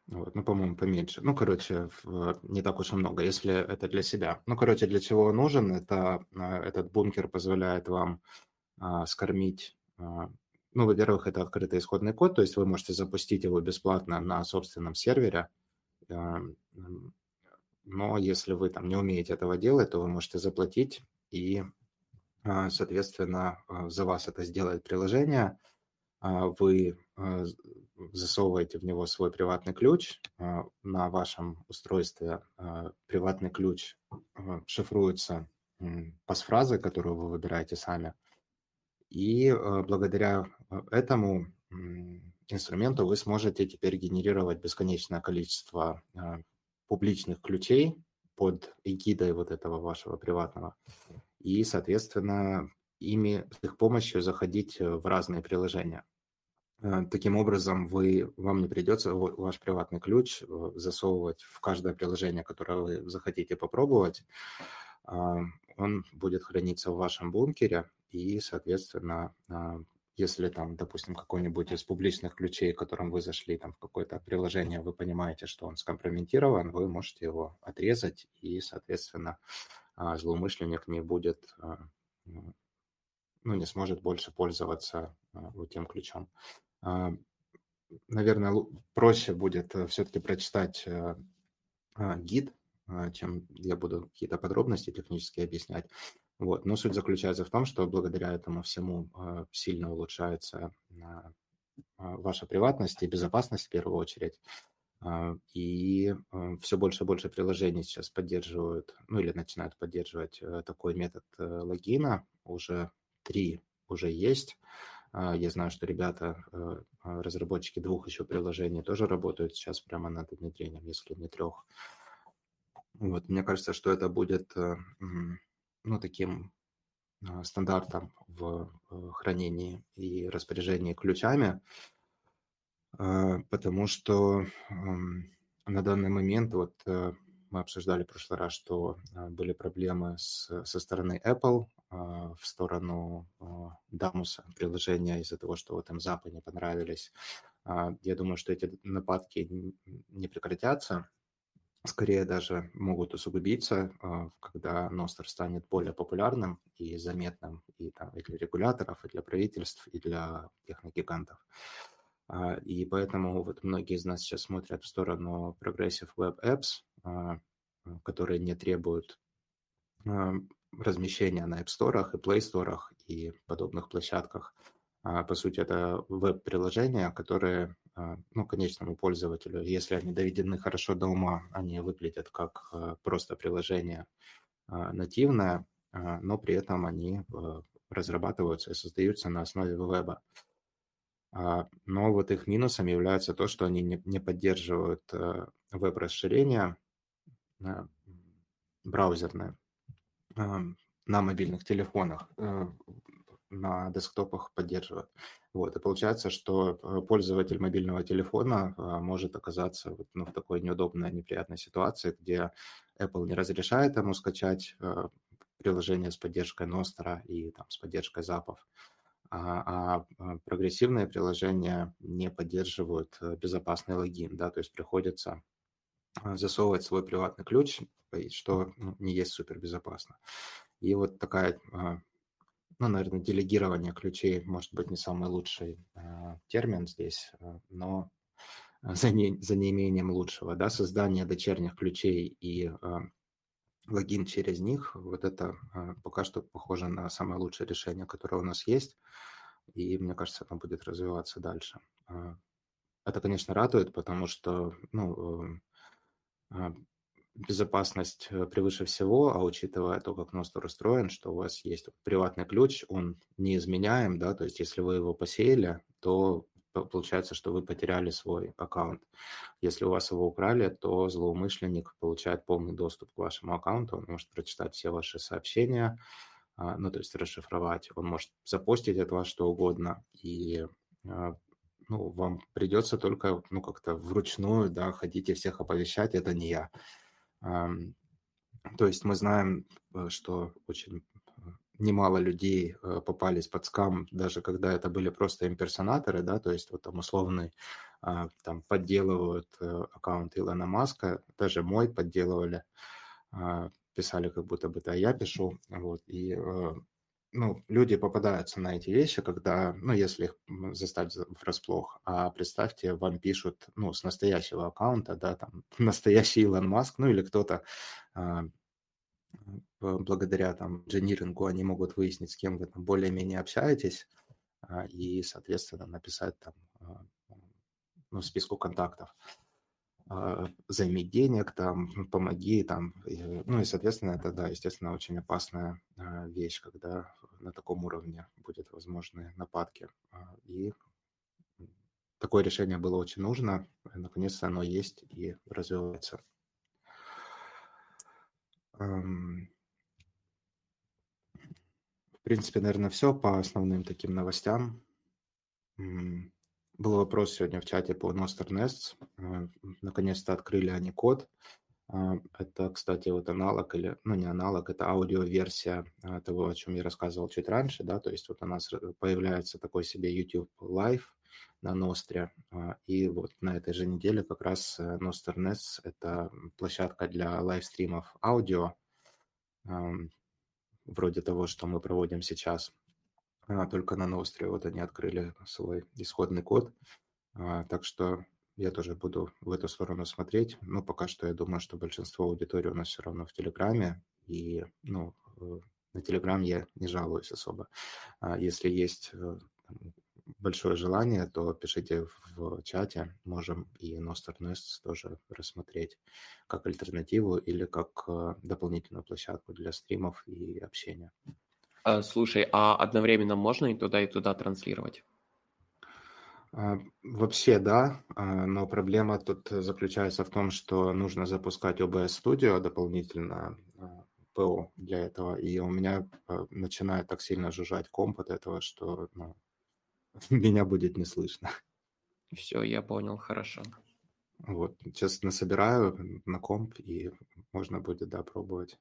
Вот, ну, по-моему, поменьше. Ну, короче, не так уж и много, если это для себя. Ну, короче, для чего нужен? Это а, этот бункер позволяет вам а, скормить. А, ну, во-первых, это открытый исходный код, то есть вы можете запустить его бесплатно на собственном сервере. А, но если вы там не умеете этого делать, то вы можете заплатить, и, а, соответственно, а, за вас это сделает приложение. А, вы а, засовываете в него свой приватный ключ. А, на вашем устройстве приватный ключ шифруется пасфразой, которую вы выбираете сами. И благодаря этому инструменту вы сможете теперь генерировать бесконечное количество публичных ключей под эгидой вот этого вашего приватного. И, соответственно, ими, с их помощью заходить в разные приложения. Э, таким образом, вы, вам не придется ваш приватный ключ э, засовывать в каждое приложение, которое вы захотите попробовать. А, он будет храниться в вашем бункере, и, соответственно, а, если там, допустим, какой-нибудь из публичных ключей, которым вы зашли там в какое-то приложение, вы понимаете, что он скомпрометирован, вы можете его отрезать, и, соответственно, а, злоумышленник не будет, ну, не сможет больше пользоваться вот тем ключом. А, наверное, проще будет э, все-таки прочитать э, а, гид, а, чем я буду какие-то подробности технические объяснять. Вот. Но суть заключается в том, что благодаря этому всему сильно улучшается ваша приватность и безопасность в первую очередь. И все больше и больше приложений сейчас поддерживают, ну или начинают поддерживать такой метод логина. Уже три уже есть. Я знаю, что ребята, разработчики двух еще приложений тоже работают сейчас прямо над внедрением, если не трех. Вот, мне кажется, что это будет ну, таким а, стандартом в э, хранении и распоряжении ключами, а, потому что на данный момент, вот э, мы обсуждали в прошлый раз, что а, были проблемы с, со стороны Apple в сторону Дамуса приложения из-за того, что вот им запы не понравились. Я думаю, что эти нападки не прекратятся, скорее даже могут усугубиться, а, когда Ностер станет более популярным и заметным и, там, и для регуляторов, и для правительств, и для техногигантов. А, и поэтому вот многие из нас сейчас смотрят в сторону Progressive Web Apps, а, которые не требуют размещения на App Store и Play Store и подобных площадках. По сути, это веб-приложения, которые а, ну, конечному пользователю. Если они доведены хорошо до ума, они выглядят как а, просто приложение а, нативное, но при этом они разрабатываются и создаются на основе веба. Но вот их минусом является то, что они не поддерживают веб-расширения браузерные на мобильных телефонах на десктопах поддерживают. Вот, и получается, что э, пользователь мобильного телефона а, может оказаться вот, ну, в такой неудобной, неприятной ситуации, где Apple не разрешает ему скачать э, приложение с поддержкой Nostra и там, с поддержкой запов, а, а, прогрессивные приложения не поддерживают э, безопасный логин, да, то есть приходится засовывать свой приватный ключ, что ну, не есть супер безопасно. И вот такая ну, наверное, делегирование ключей может быть не самый лучший э, термин здесь, э, но за, не, за неимением лучшего, да, создание дочерних ключей и э, логин через них, вот это э, пока что похоже на самое лучшее решение, которое у нас есть, и мне кажется, оно будет развиваться дальше. Э, это, конечно, радует, потому что, ну, э, безопасность э, превыше всего, а учитывая то, как Ностер устроен, что у вас есть приватный ключ, он неизменяем, да, то есть если вы его посеяли, то получается, что вы потеряли свой аккаунт. Если у вас его украли, то злоумышленник получает полный доступ к вашему аккаунту, он может прочитать все ваши сообщения, а, ну, то есть расшифровать, он может запостить от вас что угодно, и а, ну, вам придется только, ну, как-то вручную, да, ходить и всех оповещать, это не я. То есть мы знаем, э, что очень э, немало людей э, попались под скам, даже когда это были просто имперсонаторы, да, то есть вот там условный а, там подделывают аккаунт Илона Маска, даже мой подделывали, а, писали, как будто бы это я пишу, вот, и ну, люди попадаются на эти вещи, когда, ну, если их заставить врасплох, а представьте, вам пишут, ну, с настоящего аккаунта, да, там, настоящий Илон Маск, ну, или кто-то а, благодаря там инжинирингу они могут выяснить, с кем вы там более-менее общаетесь, а, и, соответственно, написать там, а, ну, списку контактов. А, займи денег, там, помоги, там, ну и, соответственно, это, да, естественно, очень опасная а, вещь, когда на таком уровне будет возможны нападки. А, и такое решение было очень нужно, наконец-то оно есть и развивается. В принципе, наверное, все по основным таким новостям. Был вопрос сегодня в чате по Nostr Nests. Э, наконец-то открыли они код. Э, это, кстати, вот аналог, или, ну не аналог, это аудиоверсия э, того, о чем я рассказывал чуть раньше, да, то есть вот у нас появляется такой себе YouTube Live на Ностре, и вот на этой же неделе как раз Nostr Nests – это площадка для лайвстримов аудио, эм, вроде того, что мы проводим сейчас – а, только на Ностре вот они открыли свой исходный код. А, так что я тоже буду в эту сторону смотреть. Но пока что я думаю, что большинство аудитории у нас все равно в Телеграме. И ну, э, на Телеграм я не жалуюсь особо. А если есть э, большое желание, то пишите в чате, можем и Nostr Nests тоже рассмотреть как альтернативу или как э, дополнительную площадку для стримов и общения. А, слушай, а одновременно можно и туда, и туда транслировать? А, вообще, да, а, но проблема тут заключается в том, что нужно запускать OBS Studio дополнительно, ПО для этого, и у меня начинает так сильно жужжать комп от этого, что ну, меня будет не слышно. Все, я понял, хорошо. Вот, сейчас насобираю на комп, и можно будет, да, пробовать.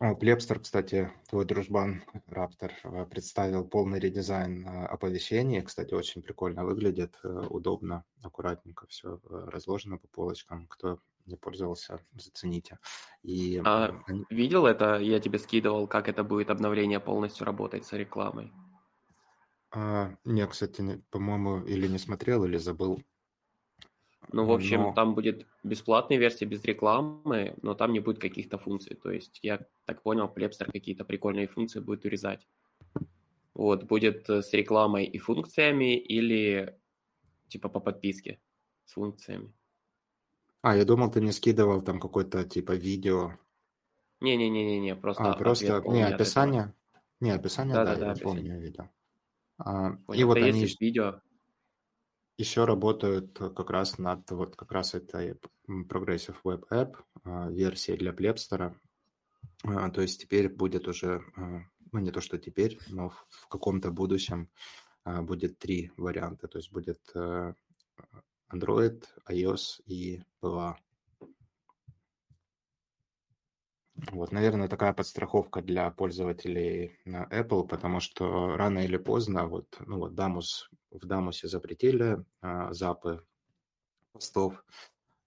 О, Плепстер, кстати, твой дружбан Раптор э, представил полный редизайн э, оповещений. Кстати, очень прикольно выглядит, э, удобно, аккуратненько все разложено по полочкам. Кто не пользовался, зацените. И а, видел это? Я тебе скидывал, как это будет обновление полностью работать с рекламой. А, нет, кстати, по-моему, или не смотрел, или забыл. Ну, в общем, но... там будет бесплатная версия без рекламы, но там не будет каких-то функций. То есть, я так понял, Plebster какие-то прикольные функции будет урезать. Вот, будет с рекламой и функциями или типа по подписке с функциями. А, я думал, ты мне скидывал там какое-то типа видео. Не-не-не-не, просто... А, просто, не, описание. Не, описание, да, да, да я помню, я видел. А, и вот они... видео. Еще работают как раз над вот как раз этой Progressive Web App а, версией для Plebster. А, то есть теперь будет уже, а, ну не то что теперь, но в каком-то будущем будет три варианта. То есть будет Android, iOS и PWA. Вот, наверное, такая подстраховка для пользователей Apple, потому что рано или поздно, вот, ну вот Damus, в Дамусе запретили а, запы постов,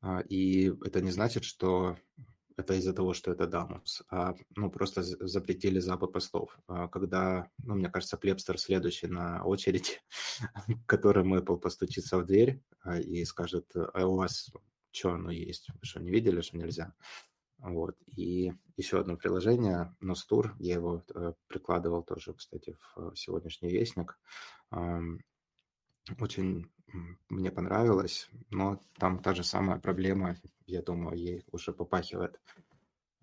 а, и это не значит, что это из-за того, что это Дамус, а ну, просто запретили запы постов. А, когда, ну, мне кажется, Плепстер следующий на очередь, которым Apple постучится в дверь и скажет, а у вас что оно есть? Вы что, не видели, что нельзя? Вот. И еще одно приложение, Nostur, я его э, прикладывал тоже, кстати, в сегодняшний вестник. Очень мне понравилось, но там та же самая проблема, я думаю, ей уже попахивает.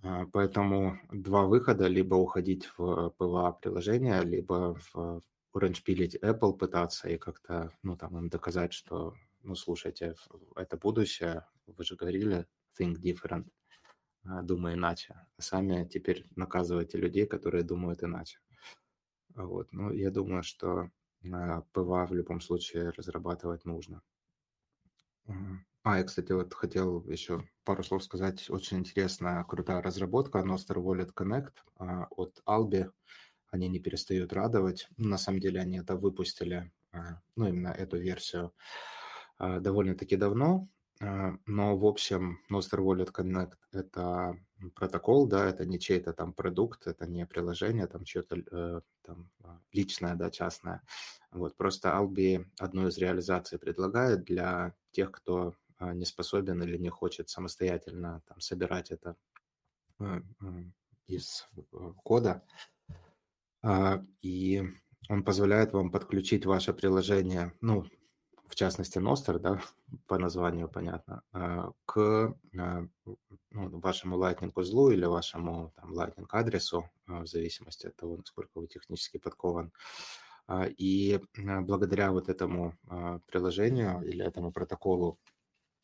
А, поэтому два выхода, либо уходить в PWA-приложение, либо в Orange pill ить Apple пытаться и как-то, ну, там, им доказать, что, ну, слушайте, это будущее, вы же говорили, think different, а, думай иначе. Сами теперь наказываете людей, которые думают иначе. Вот, ну, я думаю, что PWA в любом случае разрабатывать нужно. А, я, кстати, вот хотел еще пару слов сказать. Очень интересная, крутая разработка Nostr Wallet Connect а, от Albi. Они не перестают радовать. На самом деле они это выпустили, а, ну, именно эту версию довольно-таки давно. Но, в общем, Nostr Wallet Connect – это протокол, да, это не чей-то там продукт, это не приложение, там чье-то э, там а, личное, да, частное. Вот, просто Albi одну из реализаций предлагает для тех, кто а, не способен или не хочет самостоятельно там собирать это э, из э, кода. А, и он позволяет вам подключить ваше приложение, ну, в частности Nostr, да, по названию понятно, а, к а, ну, вашему Lightning узлу или вашему там, Lightning адресу, а, в зависимости от того, насколько вы технически подкован. И благодаря вот этому приложению или этому протоколу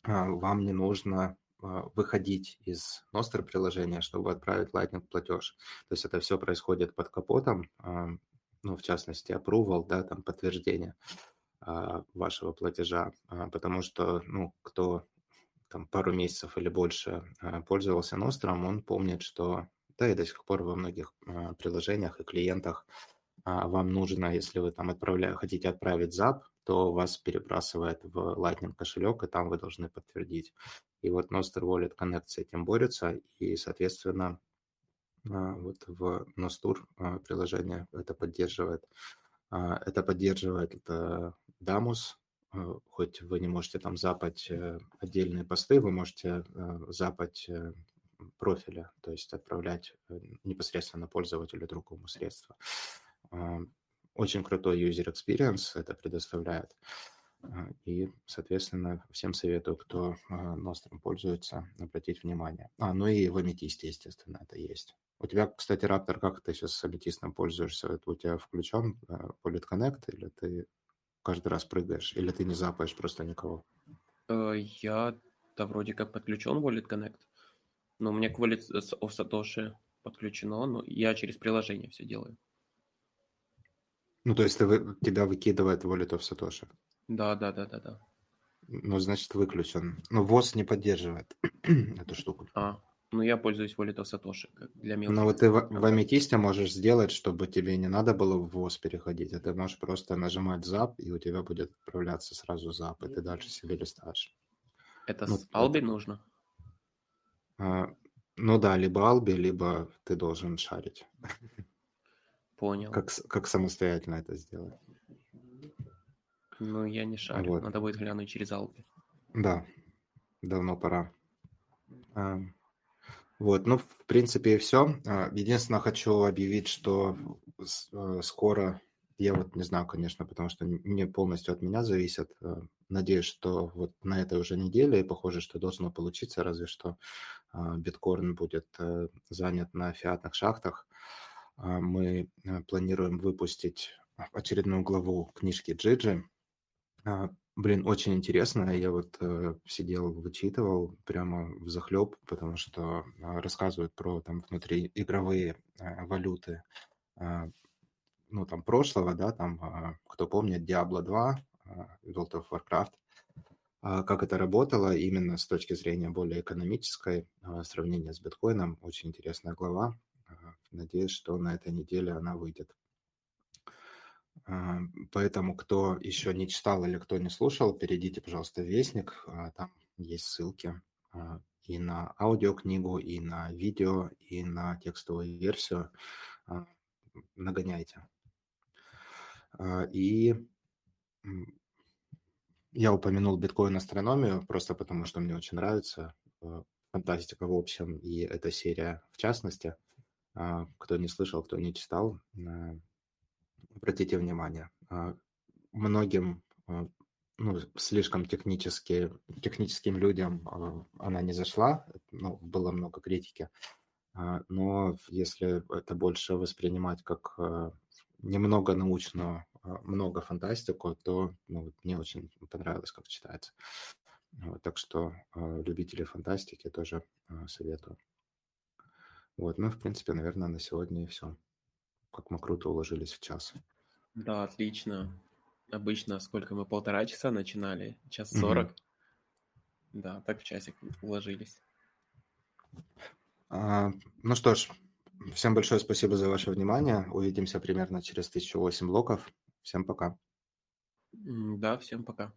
вам не нужно выходить из Nostr приложения, чтобы отправить Lightning платеж. То есть это все происходит под капотом, ну, в частности, approval, да, там подтверждение. Вашего платежа, а, потому что, ну, кто там пару месяцев или больше а, пользовался Ностром, он помнит, что, да, и до сих пор во многих приложениях и клиентах вам нужно, если вы там отправля... хотите отправить зап, то вас перебрасывает в Lightning кошелек, и там вы должны подтвердить. И вот Nostr Wallet Connect с этим борется, и, соответственно, вот в Nostur приложение это поддерживает. Это поддерживает это Дамус, э, хоть вы не можете там запать э, отдельные посты, вы можете э, запать профиля, то есть отправлять непосредственно пользователю другому средства. Очень крутой user experience это предоставляет. И, соответственно, всем советую, кто Nostrum пользуется, обратить внимание. А, ну и в аметисте, естественно, это есть. У тебя, кстати, Raptor, как ты сейчас с аметистом пользуешься? Это у тебя включен Bullet Connect или ты каждый раз прыгаешь, или ты не запаешь просто никого? Э, я, да, вроде как подключен Wallet Connect, но у меня к Wallet of Satoshi подключено, но я через приложение все делаю. Ну, то есть ты, тебя выкидывает Wallet of Satoshi? Да, да, да, да, да. Ну, значит, выключен. Но ВОЗ не поддерживает эту штуку. А, ну, я пользуюсь Satoshi как для мелких. Но вот ты в, в Аметисте можешь сделать, чтобы тебе не надо было в ВОЗ переходить, а ты можешь просто нажимать ZAP, и у тебя будет отправляться сразу ZAP, и ты дальше себе листаешь. Это ну, с это... нужно? А, ну да, либо Albi, либо ты должен шарить. Понял. Как, как самостоятельно это сделать. Ну, я не шарю. Вот. Надо будет глянуть через Albi. Да, давно пора. Вот, ну, в принципе, и все. А, единственное, хочу объявить, что э, скоро, я вот не знаю, конечно, потому что не полностью от меня зависит. Э, надеюсь, что вот на этой уже неделе, и похоже, что должно получиться, разве что а, биткоин будет э, занят на фиатных шахтах. А, мы планируем выпустить очередную главу книжки Джиджи. Блин, очень интересно. Я вот э, сидел, вычитывал прямо в захлеб, потому что э, рассказывают про там внутриигровые э, валюты, э, ну там прошлого, да, там, э, кто помнит, Diablo 2, э, World of Warcraft, э, как это работало именно с точки зрения более экономической, э, сравнения с биткоином. Очень интересная глава. Э, надеюсь, что на этой неделе она выйдет. А, поэтому, кто еще не читал или кто не слушал, перейдите, пожалуйста, в Вестник. А, там есть ссылки а, и на аудиокнигу, и на видео, и на текстовую версию. Нагоняйте. И я упомянул биткоин-астрономию просто потому, что мне очень нравится фантастика в общем и эта серия в частности. Кто не слышал, кто не читал, обратите внимание, а, многим а, ну, слишком технически, техническим людям а, она не зашла, ну, было много критики, но если это больше воспринимать как немного научную, много фантастику, то ну, мне очень понравилось, как читается. Вот, так что любители фантастики тоже советую. Вот, ну, в принципе, наверное, на сегодня и все. Как мы круто уложились в час. Да, отлично. Обычно сколько мы полтора часа начинали, час сорок. Угу. Да, так в часик уложились. А, ну что ж, всем большое спасибо за ваше внимание. Увидимся примерно через 1008 блоков. Всем пока. Да, всем пока.